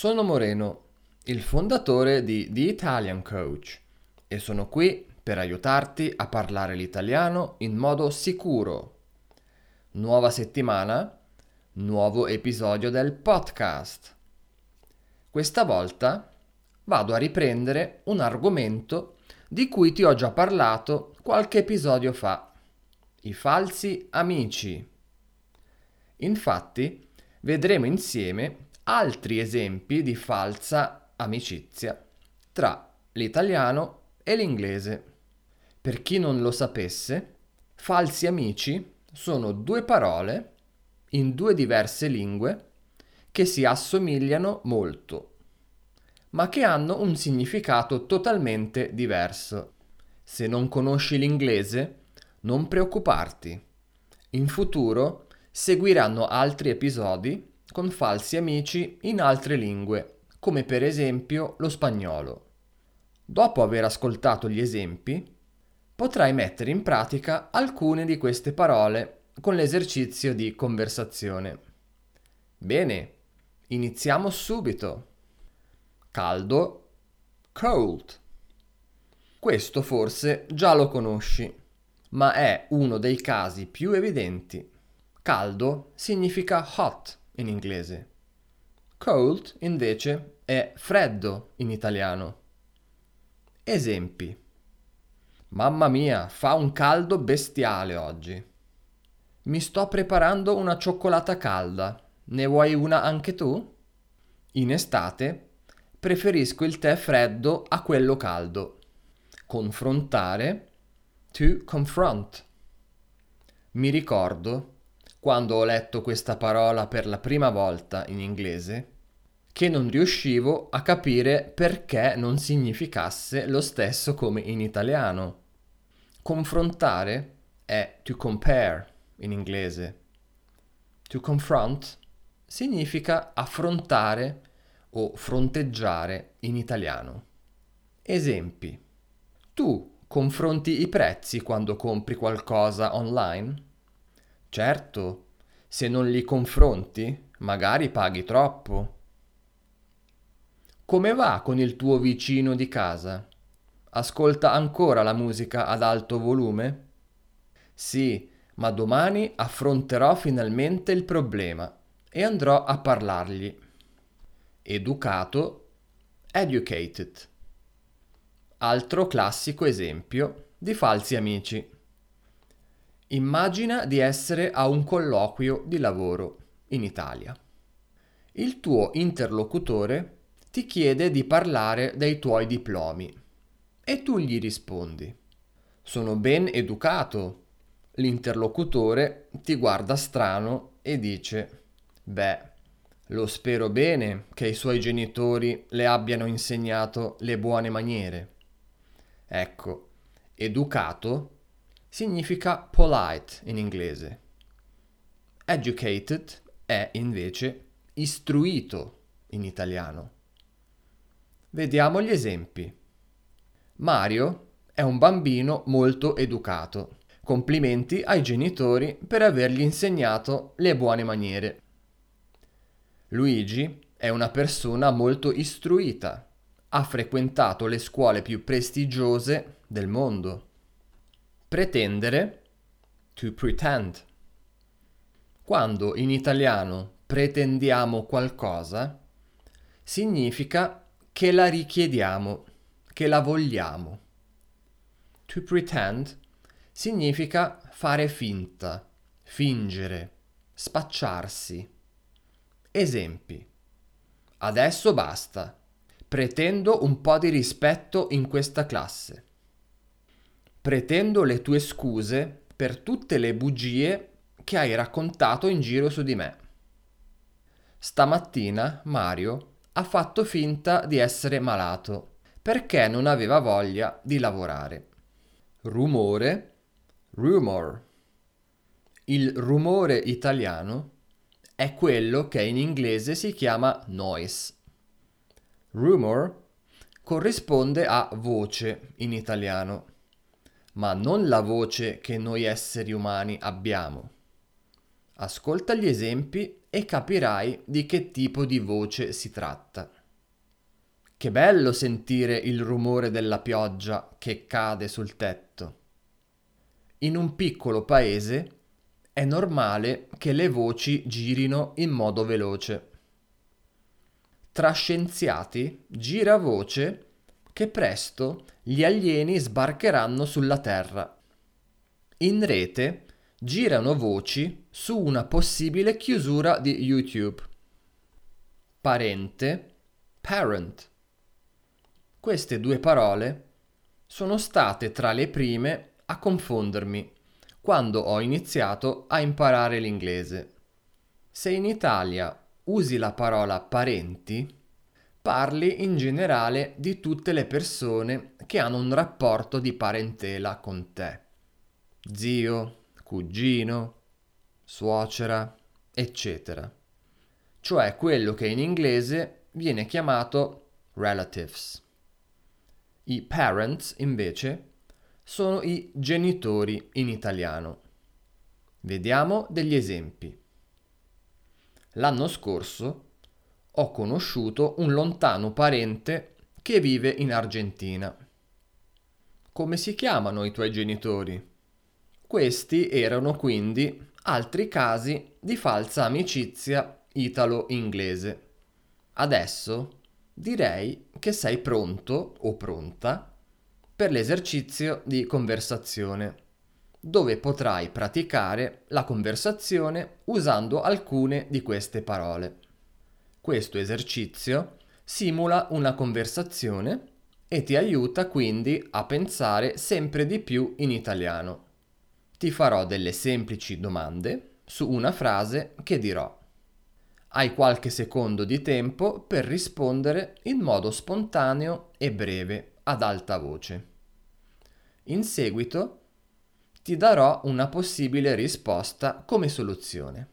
Sono Moreno, il fondatore di The Italian Coach e sono qui per aiutarti a parlare l'italiano in modo sicuro. Nuova settimana, nuovo episodio del podcast. Questa volta vado a riprendere un argomento di cui ti ho già parlato qualche episodio fa, i falsi amici. Infatti, vedremo insieme altri esempi di falsa amicizia tra l'italiano e l'inglese. Per chi non lo sapesse, falsi amici sono due parole in due diverse lingue che si assomigliano molto, ma che hanno un significato totalmente diverso. Se non conosci l'inglese, non preoccuparti. In futuro seguiranno altri episodi con falsi amici in altre lingue, come per esempio lo spagnolo. Dopo aver ascoltato gli esempi, potrai mettere in pratica alcune di queste parole con l'esercizio di conversazione. Bene, iniziamo subito. Caldo, cold. Questo forse già lo conosci, ma è uno dei casi più evidenti. Caldo significa hot in inglese. Cold invece è freddo in italiano. Esempi. Mamma mia, fa un caldo bestiale oggi. Mi sto preparando una cioccolata calda. Ne vuoi una anche tu? In estate preferisco il tè freddo a quello caldo. Confrontare. To confront. Mi ricordo quando ho letto questa parola per la prima volta in inglese, che non riuscivo a capire perché non significasse lo stesso come in italiano. Confrontare è to compare in inglese. To confront significa affrontare o fronteggiare in italiano. Esempi. Tu confronti i prezzi quando compri qualcosa online? Certo, se non li confronti, magari paghi troppo. Come va con il tuo vicino di casa? Ascolta ancora la musica ad alto volume? Sì, ma domani affronterò finalmente il problema e andrò a parlargli. Educato, educated. Altro classico esempio di falsi amici. Immagina di essere a un colloquio di lavoro in Italia. Il tuo interlocutore ti chiede di parlare dei tuoi diplomi e tu gli rispondi. Sono ben educato. L'interlocutore ti guarda strano e dice, beh, lo spero bene che i suoi genitori le abbiano insegnato le buone maniere. Ecco, educato significa polite in inglese. Educated è invece istruito in italiano. Vediamo gli esempi. Mario è un bambino molto educato. Complimenti ai genitori per avergli insegnato le buone maniere. Luigi è una persona molto istruita. Ha frequentato le scuole più prestigiose del mondo. Pretendere, to pretend. Quando in italiano pretendiamo qualcosa, significa che la richiediamo, che la vogliamo. To pretend significa fare finta, fingere, spacciarsi. Esempi. Adesso basta. Pretendo un po' di rispetto in questa classe. Pretendo le tue scuse per tutte le bugie che hai raccontato in giro su di me. Stamattina Mario ha fatto finta di essere malato perché non aveva voglia di lavorare. Rumore, rumor. Il rumore italiano è quello che in inglese si chiama noise. Rumor corrisponde a voce in italiano ma non la voce che noi esseri umani abbiamo. Ascolta gli esempi e capirai di che tipo di voce si tratta. Che bello sentire il rumore della pioggia che cade sul tetto. In un piccolo paese è normale che le voci girino in modo veloce. Tra scienziati gira voce che presto gli alieni sbarcheranno sulla Terra. In rete girano voci su una possibile chiusura di YouTube. Parente, parent. Queste due parole sono state tra le prime a confondermi quando ho iniziato a imparare l'inglese. Se in Italia usi la parola parenti, parli in generale di tutte le persone che hanno un rapporto di parentela con te. Zio, cugino, suocera, eccetera. Cioè quello che in inglese viene chiamato relatives. I parents, invece, sono i genitori in italiano. Vediamo degli esempi. L'anno scorso ho conosciuto un lontano parente che vive in Argentina. Come si chiamano i tuoi genitori? Questi erano quindi altri casi di falsa amicizia italo-inglese. Adesso direi che sei pronto o pronta per l'esercizio di conversazione, dove potrai praticare la conversazione usando alcune di queste parole. Questo esercizio simula una conversazione e ti aiuta quindi a pensare sempre di più in italiano. Ti farò delle semplici domande su una frase che dirò. Hai qualche secondo di tempo per rispondere in modo spontaneo e breve ad alta voce. In seguito ti darò una possibile risposta come soluzione.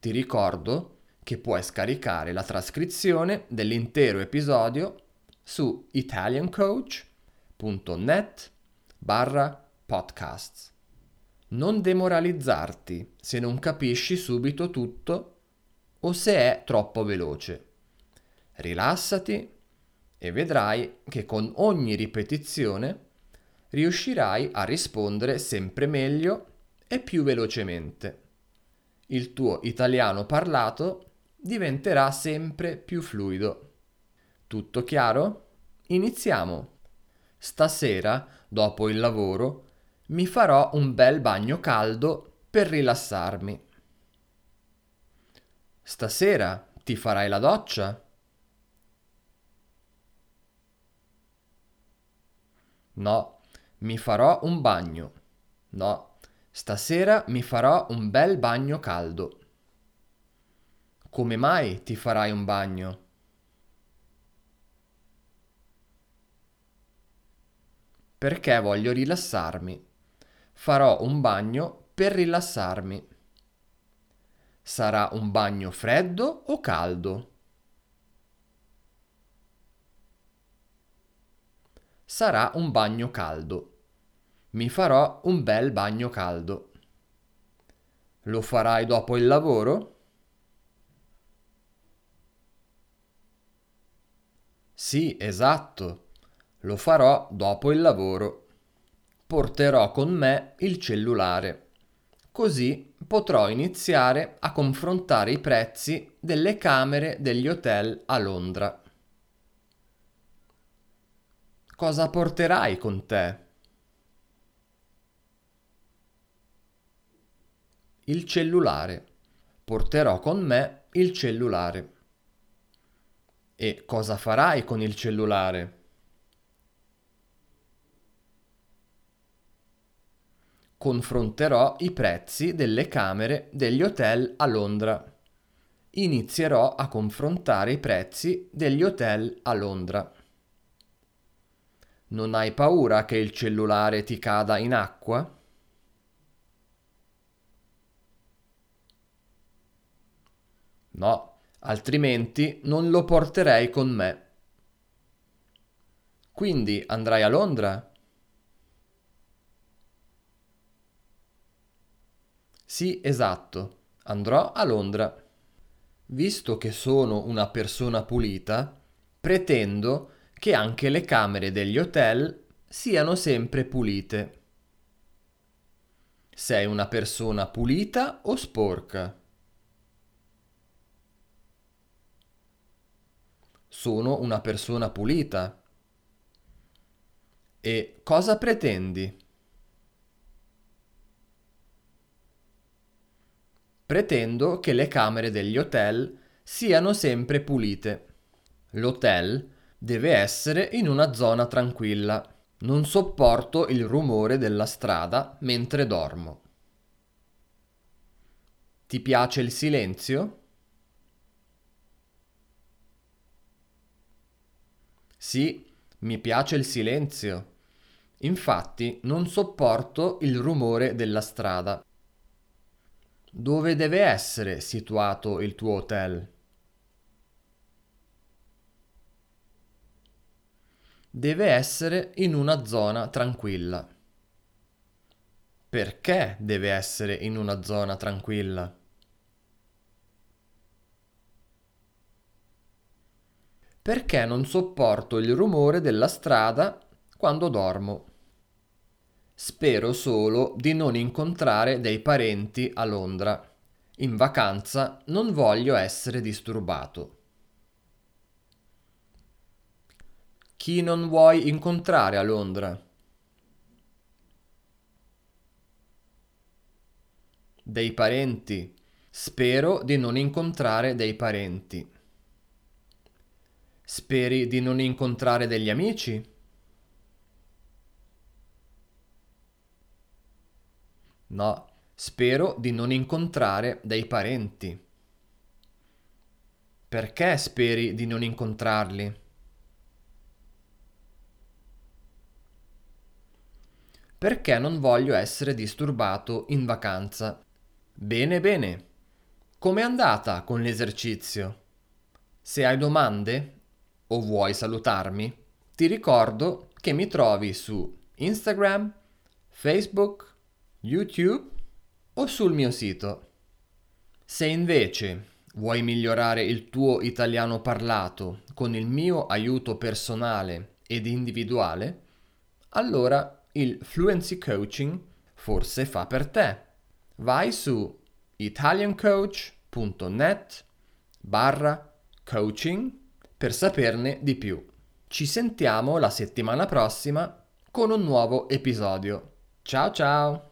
Ti ricordo che puoi scaricare la trascrizione dell'intero episodio su italiancoach.net barra podcasts. Non demoralizzarti se non capisci subito tutto o se è troppo veloce. Rilassati e vedrai che con ogni ripetizione riuscirai a rispondere sempre meglio e più velocemente. Il tuo italiano parlato diventerà sempre più fluido. Tutto chiaro? Iniziamo. Stasera, dopo il lavoro, mi farò un bel bagno caldo per rilassarmi. Stasera ti farai la doccia? No, mi farò un bagno. No, stasera mi farò un bel bagno caldo. Come mai ti farai un bagno? Perché voglio rilassarmi. Farò un bagno per rilassarmi. Sarà un bagno freddo o caldo? Sarà un bagno caldo. Mi farò un bel bagno caldo. Lo farai dopo il lavoro? Sì, esatto. Lo farò dopo il lavoro. Porterò con me il cellulare. Così potrò iniziare a confrontare i prezzi delle camere degli hotel a Londra. Cosa porterai con te? Il cellulare. Porterò con me il cellulare. E cosa farai con il cellulare? Confronterò i prezzi delle camere degli hotel a Londra. Inizierò a confrontare i prezzi degli hotel a Londra. Non hai paura che il cellulare ti cada in acqua? No, altrimenti non lo porterei con me. Quindi andrai a Londra? Sì, esatto, Andrò a Londra. Visto che sono una persona pulita, pretendo che anche le camere degli hotel siano sempre pulite. Sei una persona pulita o sporca? Sono una persona pulita. E cosa pretendi? Pretendo che le camere degli hotel siano sempre pulite. L'hotel deve essere in una zona tranquilla. Non sopporto il rumore della strada mentre dormo. Ti piace il silenzio? Sì, mi piace il silenzio. Infatti non sopporto il rumore della strada. Dove deve essere situato il tuo hotel? Deve essere in una zona tranquilla. Perché deve essere in una zona tranquilla? Perché non sopporto il rumore della strada quando dormo. Spero solo di non incontrare dei parenti a Londra. In vacanza non voglio essere disturbato. Chi non vuoi incontrare a Londra? Dei parenti. Spero di non incontrare dei parenti. Speri di non incontrare degli amici? No, spero di non incontrare dei parenti. Perché speri di non incontrarli? Perché non voglio essere disturbato in vacanza. Bene, bene. Com'è andata con l'esercizio? Se hai domande o vuoi salutarmi, ti ricordo che mi trovi su Instagram, Facebook, YouTube o sul mio sito. Se invece vuoi migliorare il tuo italiano parlato con il mio aiuto personale ed individuale, allora il Fluency Coaching forse fa per te. Vai su italiancoach.net barra coaching per saperne di più. Ci sentiamo la settimana prossima con un nuovo episodio. Ciao ciao!